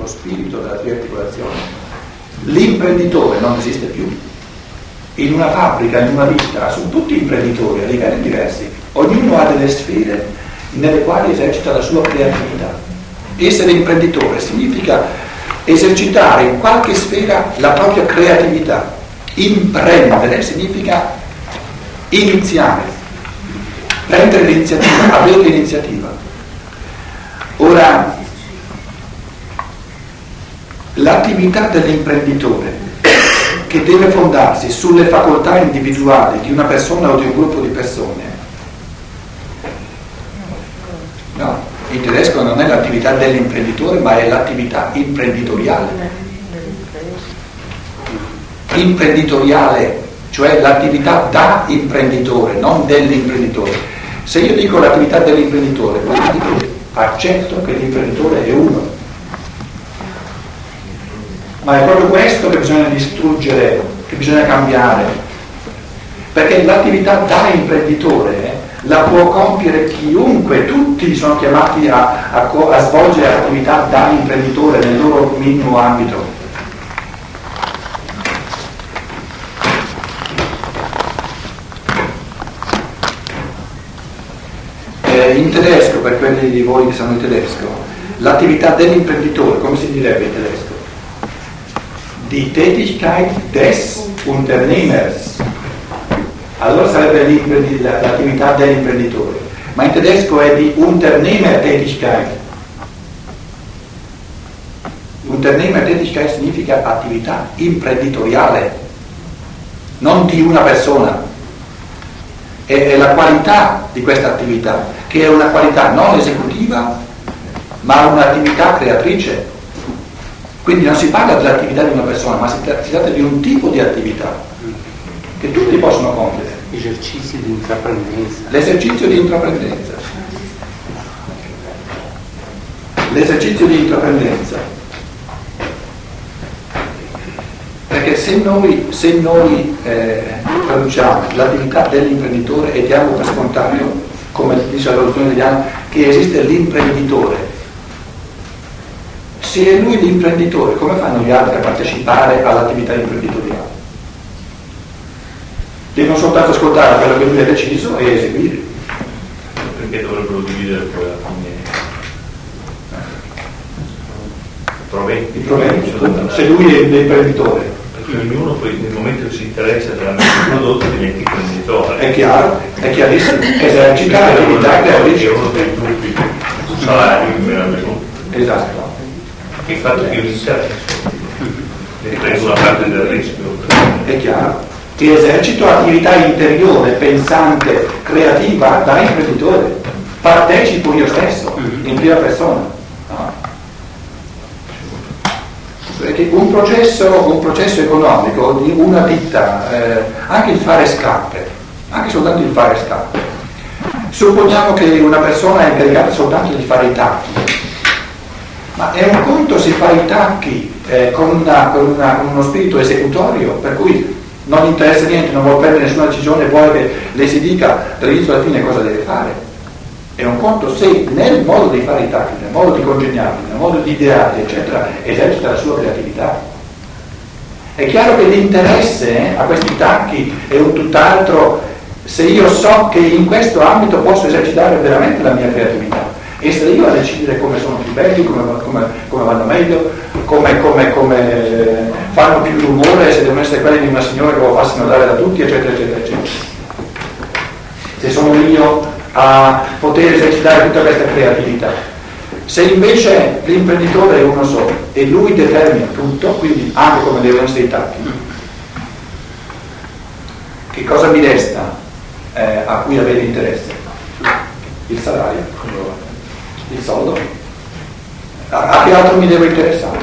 lo spirito della triarticolazione, l'imprenditore non esiste più. In una fabbrica, in una vita, sono tutti imprenditori a livelli diversi, ognuno ha delle sfere nelle quali esercita la sua creatività. Essere imprenditore significa esercitare in qualche sfera la propria creatività. Imprendere significa iniziare, prendere l'iniziativa, avere l'iniziativa. Ora, l'attività dell'imprenditore che deve fondarsi sulle facoltà individuali di una persona o di un gruppo di persone, no, in tedesco non è l'attività dell'imprenditore ma è l'attività imprenditoriale. Imprenditoriale, cioè l'attività da imprenditore, non dell'imprenditore. Se io dico l'attività dell'imprenditore, vuol dire che accetto che l'imprenditore è uno ma è proprio questo che bisogna distruggere, che bisogna cambiare, perché l'attività da imprenditore eh, la può compiere chiunque, tutti sono chiamati a, a, a svolgere attività da imprenditore nel loro minimo ambito. Eh, in tedesco, per quelli di voi che sanno il tedesco, l'attività dell'imprenditore, come si direbbe in tedesco? Die Tätigkeit des Unternehmers. Allora sarebbe l'attività dell'imprenditore, ma in tedesco è di Unternehmertätigkeit. Unternehmertätigkeit significa attività imprenditoriale, non di una persona. È, è la qualità di questa attività, che è una qualità non esecutiva, ma un'attività creatrice. Quindi non si parla dell'attività di una persona, ma si tratta di un tipo di attività che tutti possono compiere. Esercizio di intraprendenza. L'esercizio di intraprendenza. L'esercizio di intraprendenza. Perché se noi, se noi eh, traduciamo l'attività dell'imprenditore e diamo per scontato, come dice la traduzione italiana, che esiste l'imprenditore se è lui l'imprenditore, come fanno gli altri a partecipare all'attività imprenditoriale? Devono soltanto ascoltare quello che lui ha deciso e eseguire. Perché dovrebbero dividere poi alla fine i proventi? I proventi, se lui è l'imprenditore. Perché ognuno poi nel momento che si interessa veramente del prodotto diventa imprenditore. È chiaro, è chiarissimo, esercita l'attività che ha deciso. È uno dei gruppi, un salario, Esatto il fatto che io mi interesso ne prendo una parte del rischio. È chiaro. Che esercito attività interiore, pensante, creativa da imprenditore. Partecipo io stesso, in prima persona. No? Perché un processo, un processo, economico di una ditta, eh, anche il fare scarpe, anche soltanto il fare scarpe. Supponiamo che una persona è incaricata soltanto di fare i tacchi, ma è un conto se fa i tacchi eh, con, una, con, una, con, uno spirito esecutorio, per cui non interessa niente, non vuole prendere nessuna decisione, vuole che le si dica dall'inizio alla fine cosa deve fare. È un conto se nel modo di fare i tacchi, nel modo di congegnarli, nel modo di idearli, eccetera, esercita la sua creatività. È chiaro che l'interesse eh, a questi tacchi è un tutt'altro se io so che in questo ambito posso esercitare veramente la mia creatività essere io a decidere come sono più belli, come, come, come vanno meglio, come, come, fanno più rumore, se devono essere quelli di una signora che lo facciano dare da tutti, eccetera, eccetera, eccetera. Se sono io a poter esercitare tutta questa creatività. Se invece l'imprenditore è uno solo e lui determina tutto, quindi anche come devono essere i tacchi, che cosa mi resta eh, a cui avere interesse? Il salario il soldo. A che altro mi devo interessare?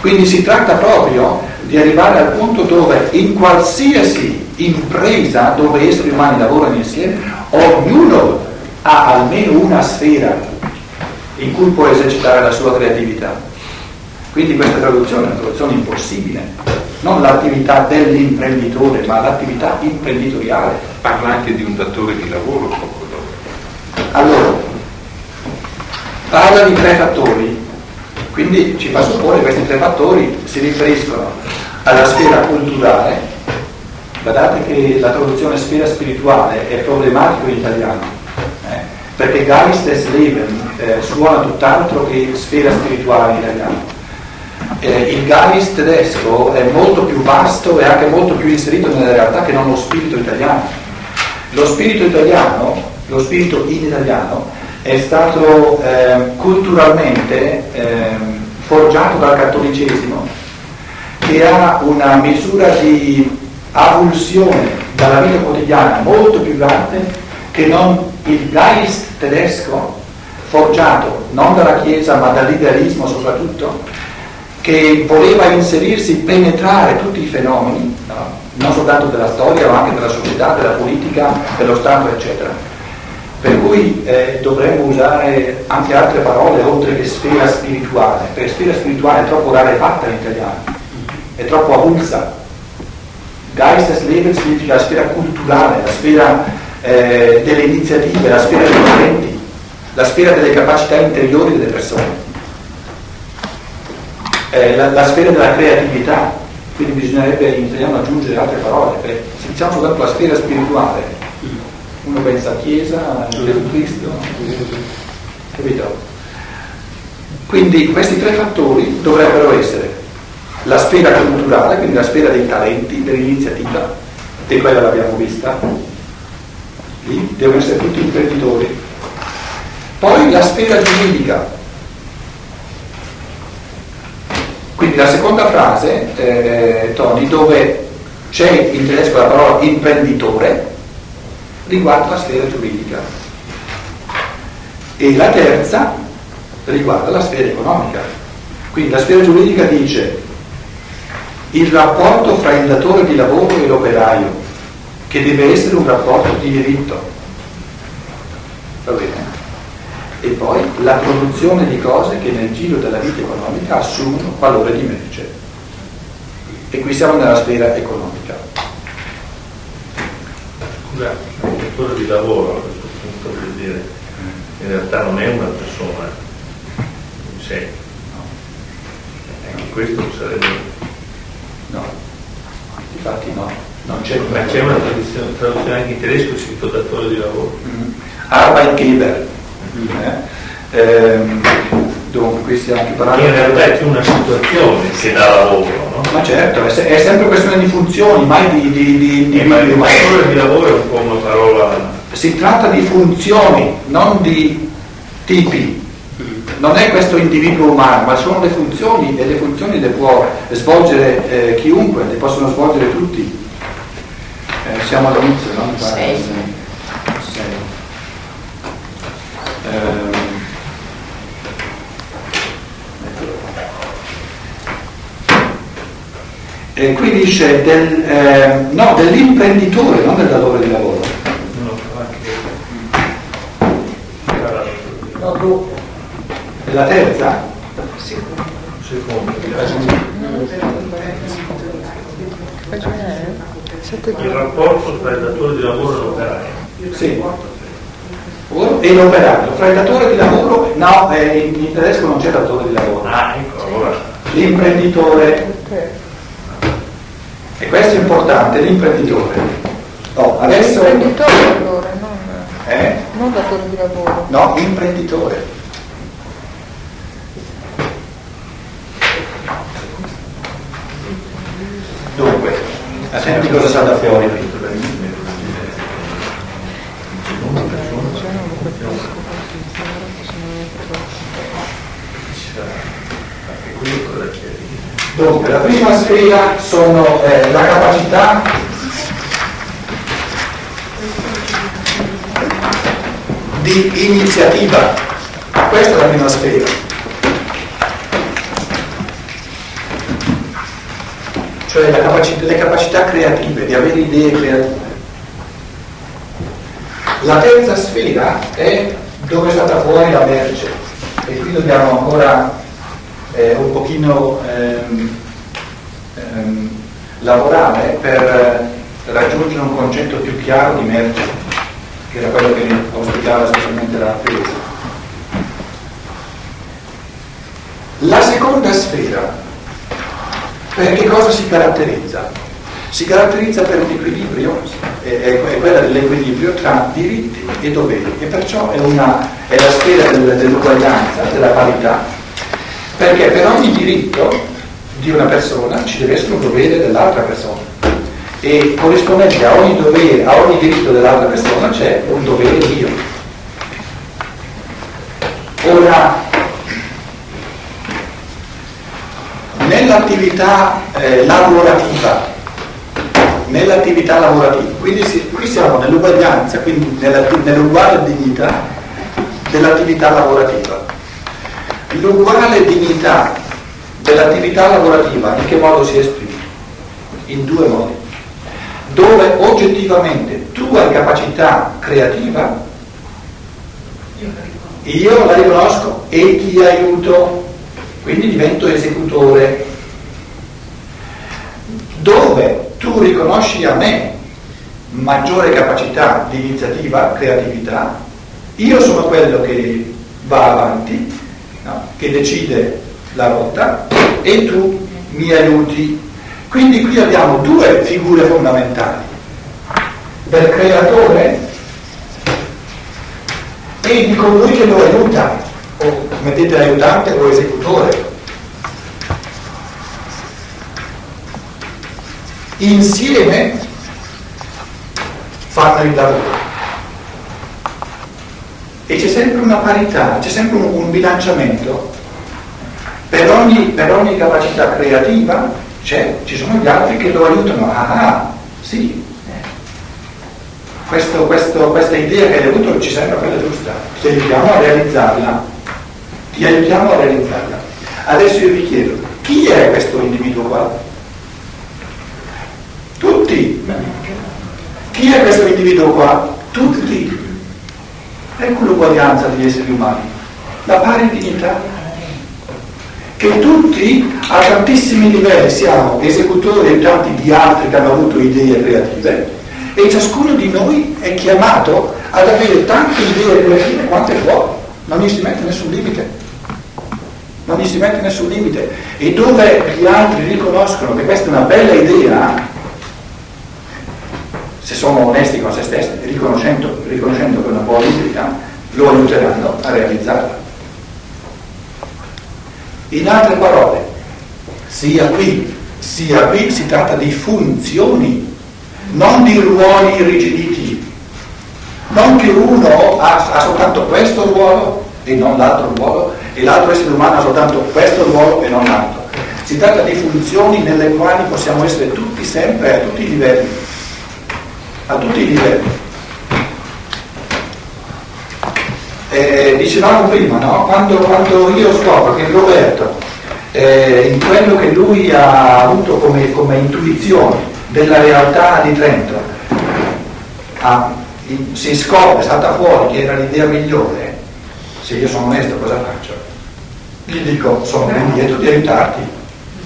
Quindi si tratta proprio di arrivare al punto dove in qualsiasi impresa dove esseri umani lavorano insieme, ognuno ha almeno una sfera in cui può esercitare la sua creatività. Quindi questa traduzione è una traduzione impossibile, non l'attività dell'imprenditore, ma l'attività imprenditoriale. Parla anche di un datore di lavoro poco dopo. Allora, parla di tre fattori. Quindi ci fa supporre che questi tre fattori si riferiscono alla sfera culturale, guardate che la traduzione sfera spirituale è problematica in italiano, eh? perché Geist des Leben eh, suona tutt'altro che sfera spirituale in italiano. Eh, il Geist tedesco è molto più vasto e anche molto più inserito nella realtà che non lo spirito italiano. Lo spirito italiano, lo spirito in italiano, è stato eh, culturalmente eh, forgiato dal cattolicesimo che ha una misura di avulsione dalla vita quotidiana molto più grande che non il Geist tedesco forgiato non dalla Chiesa ma dall'idealismo soprattutto che voleva inserirsi, penetrare tutti i fenomeni, no? non soltanto della storia ma anche della società, della politica, dello Stato eccetera. Per cui eh, dovremmo usare anche altre parole oltre che sfera spirituale, perché sfera spirituale è troppo rarefatta in italiano. È troppo avulsa. Geistesleben significa la sfera culturale, la sfera eh, delle iniziative, la sfera dei talenti, la sfera delle capacità interiori delle persone, eh, la, la, sfera della creatività, quindi bisognerebbe in italiano aggiungere altre parole, perché se diciamo soltanto la sfera spirituale, uno pensa a Chiesa, a Gesù Cristo, capito? Quindi questi tre fattori dovrebbero essere la sfera culturale, quindi la sfera dei talenti, dell'iniziativa, e quella l'abbiamo vista, lì devono essere tutti imprenditori. Poi la sfera giuridica, quindi la seconda frase, eh, Tony, dove c'è in tedesco la parola imprenditore, riguarda la sfera giuridica. E la terza riguarda la sfera economica. Quindi la sfera giuridica dice il rapporto fra il datore di lavoro e l'operaio, che deve essere un rapporto di diritto. Va bene? E poi la produzione di cose che nel giro della vita economica assumono valore di merce. E qui siamo nella sfera economica. Scusa, il datore di lavoro a questo punto vuol dire in realtà non è una persona in sé. Anche questo sarebbe No, infatti no, non c'è. Ma c'è una traduzione, traduzione anche in tedesco scritto datore di lavoro. Mm. Arbeitgeber. Mm. Eh? Ehm, dunque, qui stiamo anche parlando. In realtà è più una situazione che dà lavoro, no? Ma certo, è, se- è sempre questione di funzioni, mai di. di, di, di eh, ma il datore di lavoro è un po' una parola. Si tratta di funzioni, non di tipi non è questo individuo umano, ma sono le funzioni e le funzioni le può svolgere eh, chiunque, le possono svolgere tutti. Eh, siamo all'inizio, no? Sei. Sei. E qui dice del, eh, no, dell'imprenditore, non del datore di lavoro. No, anche. No, e la terza? Secondo. Il rapporto tra il datore di lavoro e l'operaio. Sì. E l'operaio. Fra il datore di lavoro, no, eh, in, in tedesco non c'è datore di lavoro. Ah, ecco, allora. L'imprenditore. E questo è importante, l'imprenditore. Oh, adesso... Imprenditore allora, non, Eh? non datore di lavoro. No, imprenditore. Dunque, senti cosa salta fuori. Dunque, la prima sfera sono eh, la capacità di iniziativa. Questa è la prima sfera. cioè capacità, le capacità creative, di avere idee creative. La terza sfera è dove è stata fuori la merce e qui dobbiamo ancora eh, un pochino ehm, ehm, lavorare per raggiungere un concetto più chiaro di merce, che era quello che auspicava specialmente la Teresa. La seconda sfera, per che cosa si caratterizza? Si caratterizza per un equilibrio, è, è quella dell'equilibrio tra diritti e doveri e perciò è, una, è la sfera del, dell'uguaglianza, della parità, perché per ogni diritto di una persona ci deve essere un dovere dell'altra persona e corrispondente a ogni dovere, a ogni diritto dell'altra persona c'è un dovere mio. Ora, nell'attività eh, lavorativa, nell'attività lavorativa, quindi si, qui siamo nell'uguaglianza, quindi nella, nell'uguale dignità dell'attività lavorativa. L'uguale dignità dell'attività lavorativa in che modo si esprime? In due modi. Dove oggettivamente tu hai capacità creativa, io la riconosco e ti aiuto, quindi divento esecutore. Dove tu riconosci a me maggiore capacità di iniziativa, creatività, io sono quello che va avanti, no? che decide la rotta e tu mi aiuti. Quindi qui abbiamo due figure fondamentali, del creatore e di colui che lo aiuta, o mettete aiutante o esecutore. Insieme fanno il lavoro. E c'è sempre una parità, c'è sempre un, un bilanciamento per ogni, per ogni capacità creativa ci sono gli altri che lo aiutano. Ah sì, questo, questo, questa idea che hai avuto ci sembra quella giusta, ti aiutiamo a realizzarla, ti aiutiamo a realizzarla. Adesso io vi chiedo, chi è questo individuo qua? Tutti. Chi è questo individuo qua? Tutti. Ecco l'uguaglianza degli esseri umani, la pari dignità che tutti a tantissimi livelli siamo esecutori e tanti di altri che hanno avuto idee creative e ciascuno di noi è chiamato ad avere tante idee creative quante può, non gli si mette nessun limite. Non gli si mette nessun limite. E dove gli altri riconoscono che questa è una bella idea, se sono onesti con se stessi, riconoscendo, riconoscendo una buona idea, lo aiuteranno a realizzarla. In altre parole, sia qui, sia qui si tratta di funzioni, non di ruoli irrigiditi. Non che uno ha, ha soltanto questo ruolo e non l'altro ruolo, e l'altro essere umano ha soltanto questo ruolo e non l'altro. Si tratta di funzioni nelle quali possiamo essere tutti sempre a tutti i livelli. A tutti i livelli. eh, dicevamo prima, no? quando, quando, io scopro che Roberto, eh, in quello che lui ha avuto come, come intuizione della realtà di Trento, ha, si scopre, è stata fuori che era l'idea migliore, se io sono onesto cosa faccio? Gli dico, sono qui dietro di aiutarti,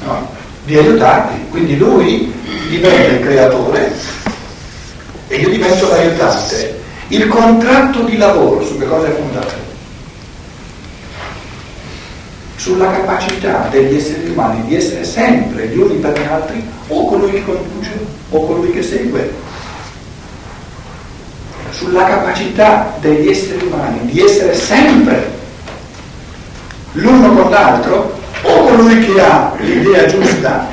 no? di aiutarti, quindi lui diventa il creatore e io divento l'aiutante il contratto di lavoro su che cosa è fondato? Sulla capacità degli esseri umani di essere sempre gli uni per gli altri o colui che conduce o colui che segue. Sulla capacità degli esseri umani di essere sempre l'uno con l'altro o colui che ha l'idea giusta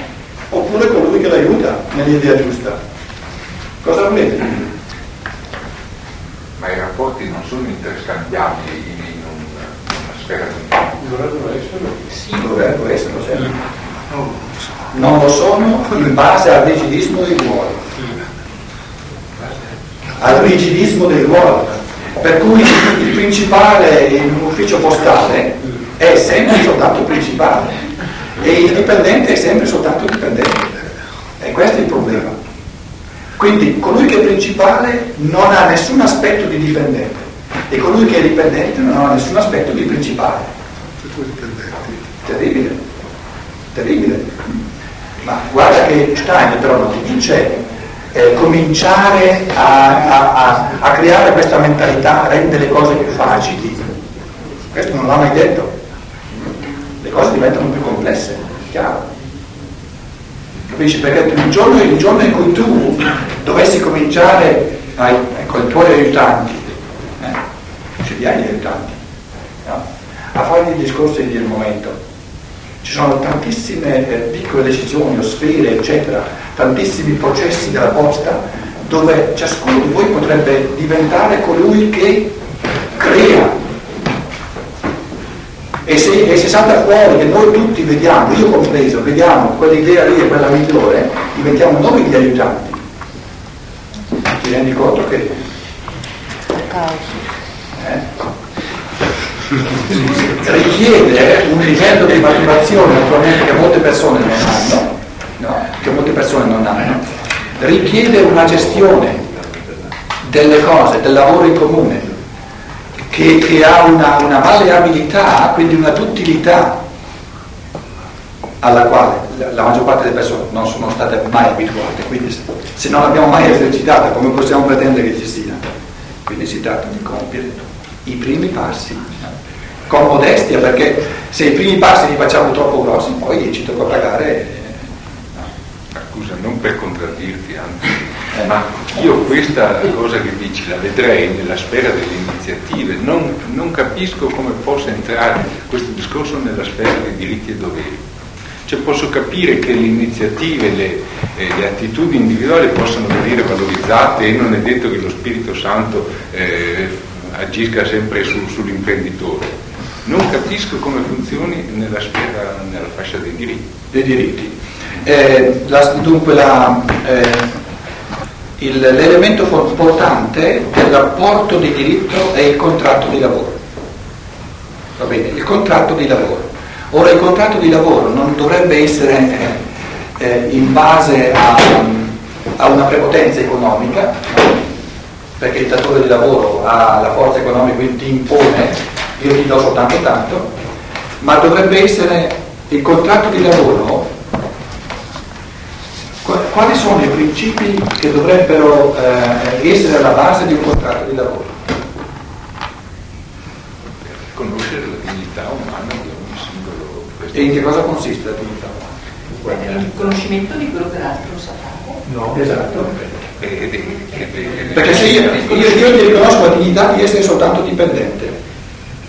oppure colui che l'aiuta nell'idea giusta. Cosa volete? ma i rapporti non sono interscambiabili in, in un, una sfera di Dovrebbero essere? Sì, dovrebbero essere, certo. Non lo sono in base al rigidismo dei ruoli. Al rigidismo dei ruoli. Per cui il principale in un ufficio postale è sempre soltanto principale e il dipendente è sempre soltanto dipendente. E questo è il problema. Quindi colui che è principale non ha nessun aspetto di dipendente e colui che è dipendente non ha nessun aspetto di principale. Terribile, terribile. Ma guarda che Stein però non ti dice eh, cominciare a, a, a, a creare questa mentalità rende le cose più facili. Questo non l'ha mai detto. Le cose diventano più complesse, chiaro. Capisci? Perché il giorno, il giorno in cui tu dovessi cominciare ai, con i tuoi aiutanti, eh, ce li hai gli aiutanti, no? a fare dei discorsi del momento, ci sono tantissime eh, piccole decisioni o sfere, eccetera, tantissimi processi della posta dove ciascuno di voi potrebbe diventare colui che crea. E se, e se salta fuori che noi tutti vediamo, io compreso, vediamo quell'idea lì e quella migliore, diventiamo noi gli aiutanti. Ti rendi conto che... Eh? richiede un livello di maturazione naturalmente che molte persone non hanno, no? che molte persone non hanno, richiede una gestione delle cose, del lavoro in comune, che, che ha una, una malleabilità, quindi una duttilità alla quale la maggior parte delle persone non sono state mai abituate, quindi se non l'abbiamo mai esercitata come possiamo pretendere che ci sia? Quindi si tratta di compiere i primi passi con modestia perché se i primi passi li facciamo troppo grossi poi ci tocca pagare scusa non per contraddirti anzi eh. ma io questa cosa che dici la vedrei nella sfera delle iniziative non, non capisco come possa entrare questo discorso nella sfera dei diritti e doveri cioè posso capire che le iniziative, le, eh, le, attitudini individuali possano venire valorizzate e non è detto che lo Spirito Santo eh, agisca sempre su, sull'imprenditore. Non capisco come funzioni nella sfera, nella fascia dei diritti. Dei diritti. Eh, la, dunque la, eh, il, l'elemento importante del rapporto di diritto è il contratto di lavoro. Va bene, il contratto di lavoro. Ora il contratto di lavoro non dovrebbe essere eh, eh, in base a, a, una prepotenza economica, perché il datore di lavoro ha la forza economica, quindi ti impone, io ti do soltanto tanto, ma dovrebbe essere il contratto di lavoro, quali sono i principi che dovrebbero eh, essere alla base di un contratto di lavoro? Conoscere la dignità umana e in che cosa consiste l'attività? Il conoscimento di quello che l'altro sa fare. No, esatto. Perché se io, io, io ti riconosco la dignità di essere soltanto dipendente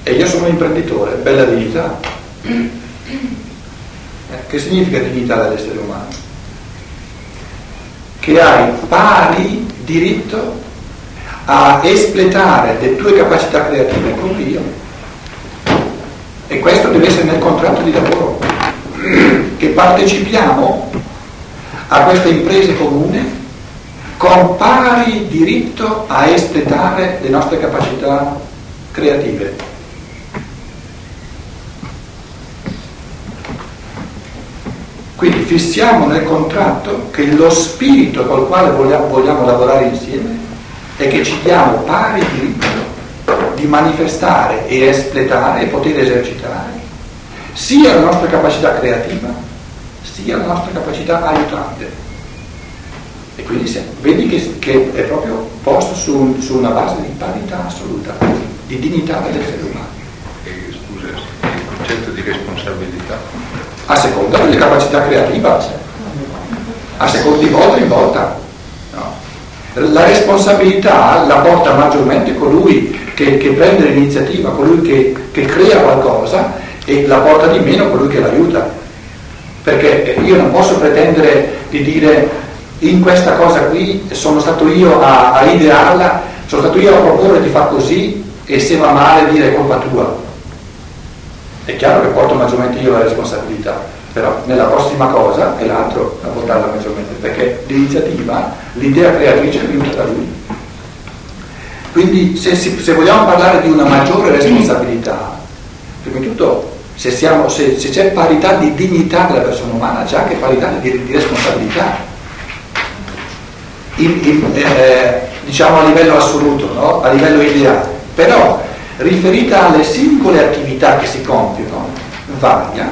e io sono un imprenditore, bella dignità. Eh, che significa dignità dell'essere umano? Che hai pari diritto a espletare le tue capacità creative come io e questo deve essere nel contratto di lavoro, che partecipiamo a questa impresa comune con pari diritto a espletare le nostre capacità creative. Quindi fissiamo nel contratto che lo spirito col quale vogliamo, vogliamo lavorare insieme è che ci diamo pari diritto di manifestare e espletare e poter esercitare sia la nostra capacità creativa sia la nostra capacità aiutante. E quindi se, vedi che, che, è proprio posto su, su, una base di parità assoluta, di dignità dell'essere umano. E, scusa, il concetto di responsabilità? A seconda delle capacità creative, a seconda di volta in volta. No. La responsabilità la porta maggiormente colui che, che prende l'iniziativa, colui che, che crea qualcosa e la porta di meno colui che l'aiuta. Perché io non posso pretendere di dire in questa cosa qui sono stato io a, a idearla, sono stato io a proporre di far così e se va male dire colpa tua. È chiaro che porto maggiormente io la responsabilità, però nella prossima cosa è l'altro a portarla maggiormente, perché l'iniziativa, l'idea creatrice è venuta da lui. Quindi se, se, vogliamo parlare di una maggiore responsabilità, prima di tutto se, siamo, se, se, c'è parità di dignità della persona umana, c'è anche parità di, di responsabilità. In, in, eh, diciamo a livello assoluto, no? a livello ideale. Però riferita alle singole attività che si compiono, varia,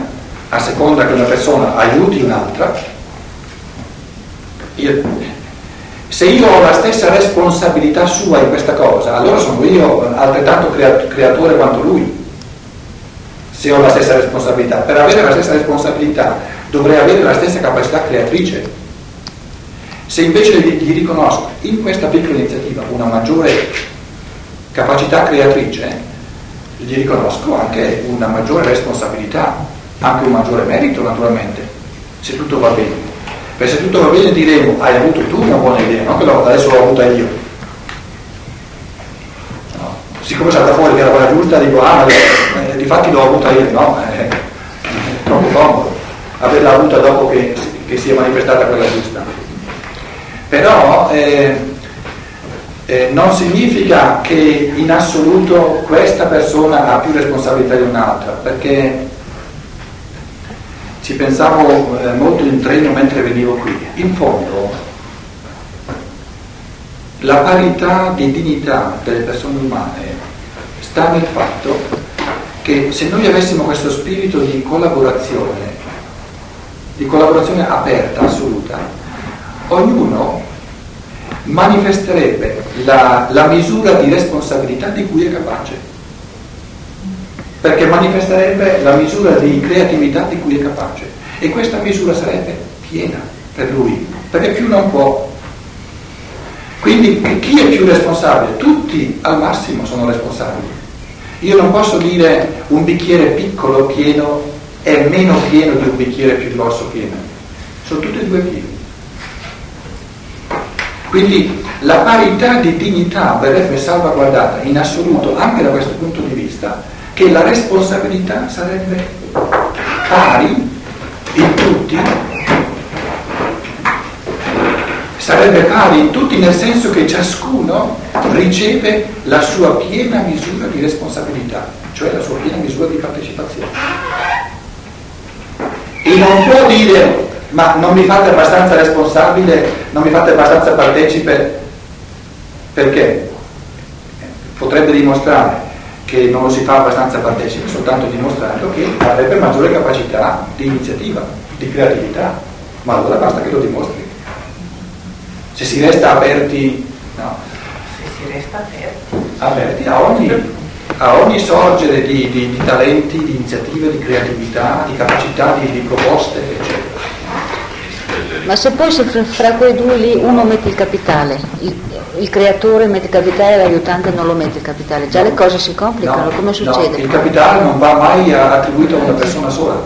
a seconda che una persona aiuti un'altra. Io, se io ho la stessa responsabilità sua in questa cosa, allora sono io altrettanto creatore quanto lui. se ho la stessa responsabilità. Per avere la stessa responsabilità dovrei avere la stessa capacità creatrice. Se invece gli, gli riconosco in questa piccola iniziativa una maggiore capacità creatrice, gli riconosco anche una maggiore responsabilità, anche un maggiore merito naturalmente, se tutto va bene. Perché se tutto va bene diremo hai avuto tu una buona idea, non che adesso l'ho avuta io. No. Siccome è stata fuori che era quella giusta, dico ah, ma eh, di fatti l'ho avuta io, no? Eh, è troppo comodo averla avuta dopo che, che si è manifestata quella giusta. Però eh, eh, non significa che in assoluto questa persona ha più responsabilità di un'altra, perché ci pensavo eh, molto in treno mentre venivo qui. In fondo la parità di dignità delle persone umane sta nel fatto che se noi avessimo questo spirito di collaborazione, di collaborazione aperta, assoluta, ognuno manifesterebbe la, la misura di responsabilità di cui è capace perché manifesterebbe la misura di creatività di cui è capace e questa misura sarebbe piena per lui, perché più non può. Quindi chi è più responsabile? Tutti al massimo sono responsabili. Io non posso dire un bicchiere piccolo pieno è meno pieno di un bicchiere più grosso pieno. Sono tutti e due pieni. Quindi la parità di dignità verrebbe salvaguardata in assoluto anche da questo punto di vista, che la responsabilità sarebbe pari in tutti, sarebbe pari in tutti nel senso che ciascuno riceve la sua piena misura di responsabilità, cioè la sua piena misura di partecipazione. E non può dire ma non mi fate abbastanza responsabile, non mi fate abbastanza partecipe, perché? Potrebbe dimostrare che non lo si fa abbastanza partecipe soltanto dimostrando che avrebbe maggiore capacità di iniziativa, di creatività, ma allora basta che lo dimostri. Se si resta aperti, no. Se si resta aperti. Aperti a ogni, a ogni sorgere di, di, di, talenti, di iniziative, di creatività, di capacità, di, di proposte, eccetera. Ma se poi fra quei due lì uno mette il capitale, il, il creatore mette il capitale e l'aiutante non lo mette il capitale, già le cose si complicano, no, come succede? No, il capitale non va mai attribuito a una persona sola.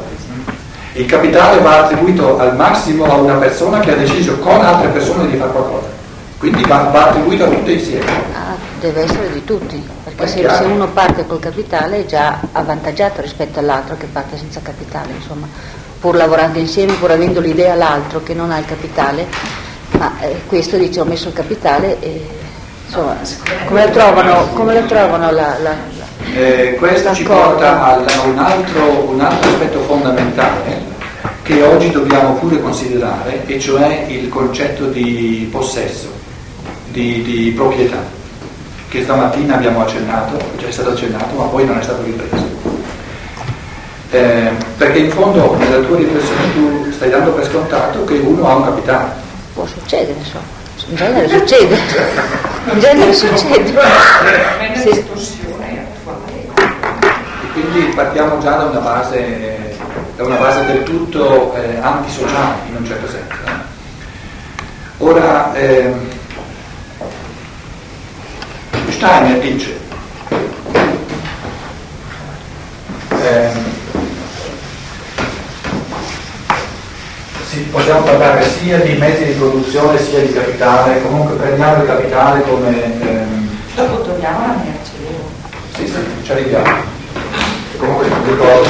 Il capitale va attribuito al massimo a una persona che ha deciso con altre persone di fare qualcosa. Quindi va, va attribuito a tutte insieme. Ah, deve essere di tutti, perché se, se, uno parte col capitale è già avvantaggiato rispetto all'altro che parte senza capitale, insomma, pur lavorando insieme, pur avendo l'idea l'altro che non ha il capitale, ma eh, questo dice ho messo il capitale e insomma come lo trovano, come lo trovano la, la, la eh, questo ci porta a un altro, un altro aspetto fondamentale che oggi dobbiamo pure considerare e cioè il concetto di possesso, di, di proprietà che stamattina abbiamo accennato, già è stato accennato ma poi non è stato ripreso. Eh, perché in fondo nella tua riflessione tu stai dando per scontato che uno ha un capitale può succedere, insomma. In genere succede. In genere succede. Sì. quindi partiamo già da una base, da una base del tutto eh, antisociale in un certo senso. Ora, eh, Steiner dice, eh, possiamo parlare sia di mezzi di produzione sia di capitale, comunque prendiamo il capitale come... Ehm... Dopo torniamo alla merce, Sì, sì, ci arriviamo. Comunque non ricordo,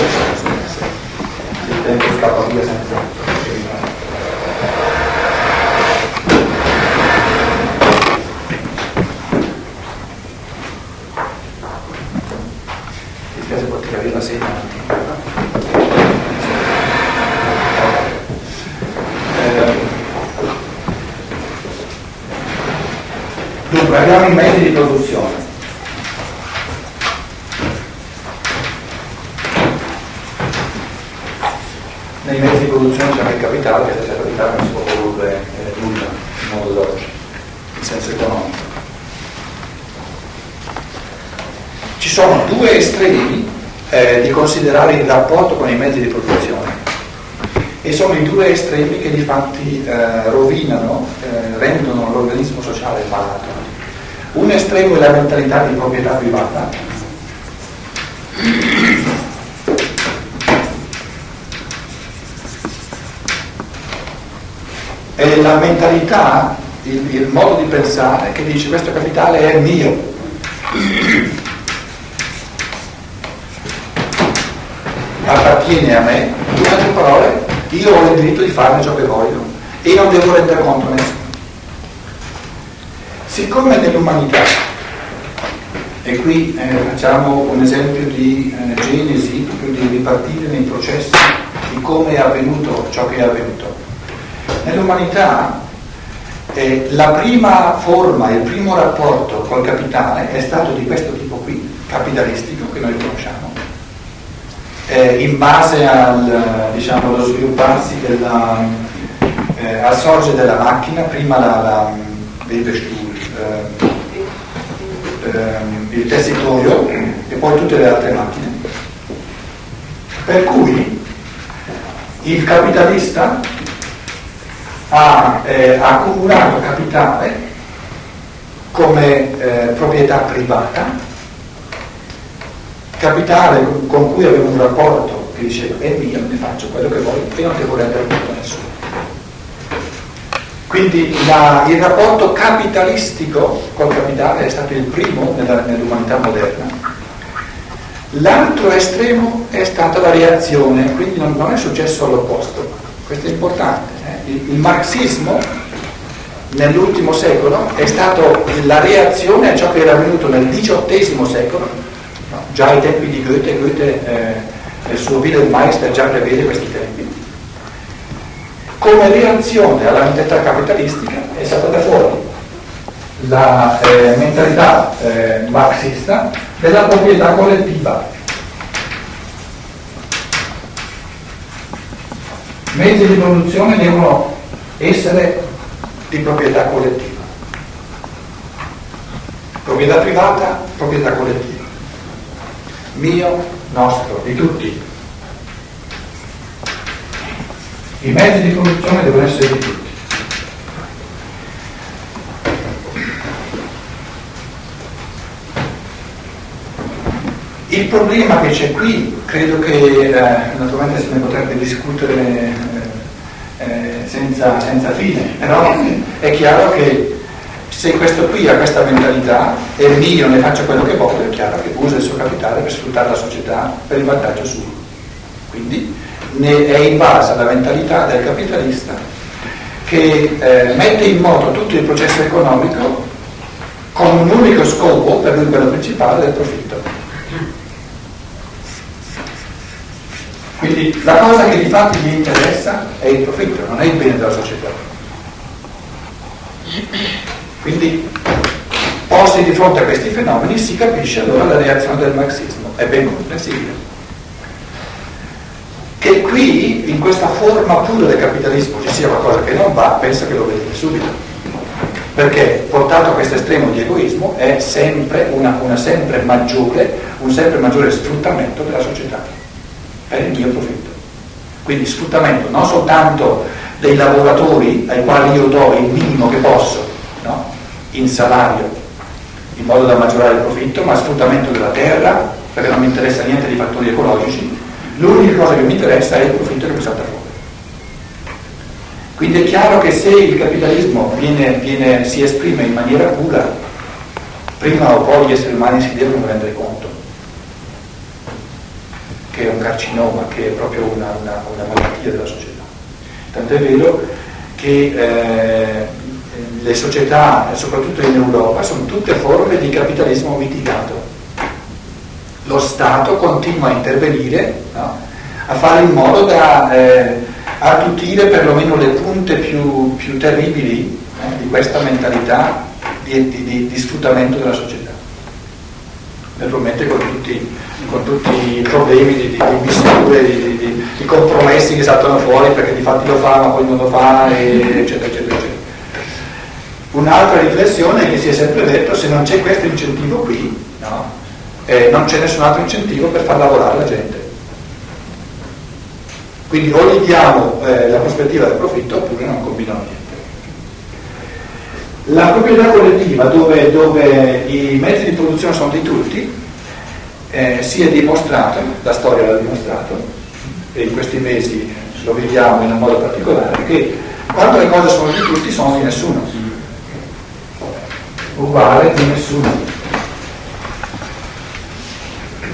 il tempo scappa via senza... Mi piace perché arriva segna. Dunque abbiamo i mezzi di produzione. Nei mezzi di produzione c'è il capitale, che senza capitale non si può produrre nulla in modo d'oggi, in senso economico. Ci sono due estremi eh, di considerare il rapporto con i mezzi di produzione. E sono i due estremi che di fatti eh, rovinano, eh, rendono l'organismo sociale malato. Un estremo è la mentalità di proprietà privata, è la mentalità, il, il modo di pensare che dice questo capitale è mio. appartiene a me, in altre parole, io ho il diritto di farne ciò che voglio e non devo rendere conto a nessuno. Siccome nell'umanità, e qui eh, facciamo un esempio di eh, genesi, proprio di ripartire nei processi di come è avvenuto ciò che è avvenuto, nell'umanità eh, la prima forma, il primo rapporto col capitale è stato di questo tipo qui, capitalistico, che noi conosciamo. Eh, in base al, diciamo, allo svilupparsi della, eh, al sorgere della macchina, prima la, la, eh, ehm, il tessitoio e poi tutte le altre macchine. Per cui il capitalista ha eh, accumulato capitale come eh, proprietà privata capitale con cui avevo un rapporto che diceva è mio, ne faccio quello che voglio e non devo rendere nessuno. Quindi la, il rapporto capitalistico col capitale è stato il primo nella, nell'umanità moderna. L'altro estremo è stata la reazione, quindi non, non è successo all'opposto. Questo è importante. Eh? Il, il marxismo nell'ultimo secolo è stato la reazione a ciò che era avvenuto nel XVIII secolo già ai tempi di Goethe, Goethe eh, nel suo Wilhelmeister già prevede questi tempi. Come reazione alla mentalità capitalistica è stata da fuori la eh, mentalità eh, marxista della proprietà collettiva. Mezzi di produzione devono essere di proprietà collettiva. Proprietà privata, proprietà collettiva mio, nostro, di tutti. I mezzi di produzione devono essere di tutti. Il problema che c'è qui, credo che eh, naturalmente se ne potrebbe discutere eh, eh, senza, senza fine, però è chiaro che se questo qui ha questa mentalità, è mio, ne faccio quello che voglio, è chiaro che usa il suo capitale per sfruttare la società per il vantaggio suo. Quindi è in base alla mentalità del capitalista che eh, mette in moto tutto il processo economico con un unico scopo, per lui quello principale, del profitto. Quindi la cosa che di fatto gli interessa è il profitto, non è il bene della società. Quindi, posti di fronte a questi fenomeni, si capisce allora la reazione del marxismo, è ben comprensibile. Che qui, in questa forma pura del capitalismo, ci sia qualcosa che non va, penso che lo vedete subito. Perché portato a questo estremo di egoismo è sempre una, una sempre maggiore, un sempre maggiore sfruttamento della società per il mio profitto. Quindi sfruttamento non soltanto dei lavoratori ai quali io do il minimo che posso, no? in salario in modo da maggiorare il profitto, ma sfruttamento della terra, perché non mi interessa niente dei fattori ecologici, l'unica cosa che mi interessa è il profitto che salta fuori. Quindi è chiaro che se il capitalismo viene, viene, si esprime in maniera pura, prima o poi gli esseri umani si devono rendere conto che è un carcinoma, che è proprio una, una, una malattia della società. Tant'è vero che eh, le società, soprattutto in Europa, sono tutte forme di capitalismo mitigato. Lo Stato continua a intervenire, no? a fare in modo da eh, attutire perlomeno le punte più, più terribili eh, di questa mentalità di, di, di, sfruttamento della società. Naturalmente con tutti, con tutti i problemi di, di, misure, di, compromessi che saltano fuori perché di fatti lo fa ma poi non lo fa, eccetera, eccetera, eccetera. Un'altra riflessione è che si è sempre detto se non c'è questo incentivo qui, no, eh, non c'è nessun altro incentivo per far lavorare la gente. Quindi o gli diamo eh, la prospettiva del profitto oppure non combinano niente. La proprietà collettiva dove, dove i mezzi di produzione sono di tutti, eh, si è dimostrato, la storia l'ha dimostrato, e in questi mesi lo vediamo in un modo particolare, che quando le cose sono di tutti sono di nessuno. Uguale di nessuno.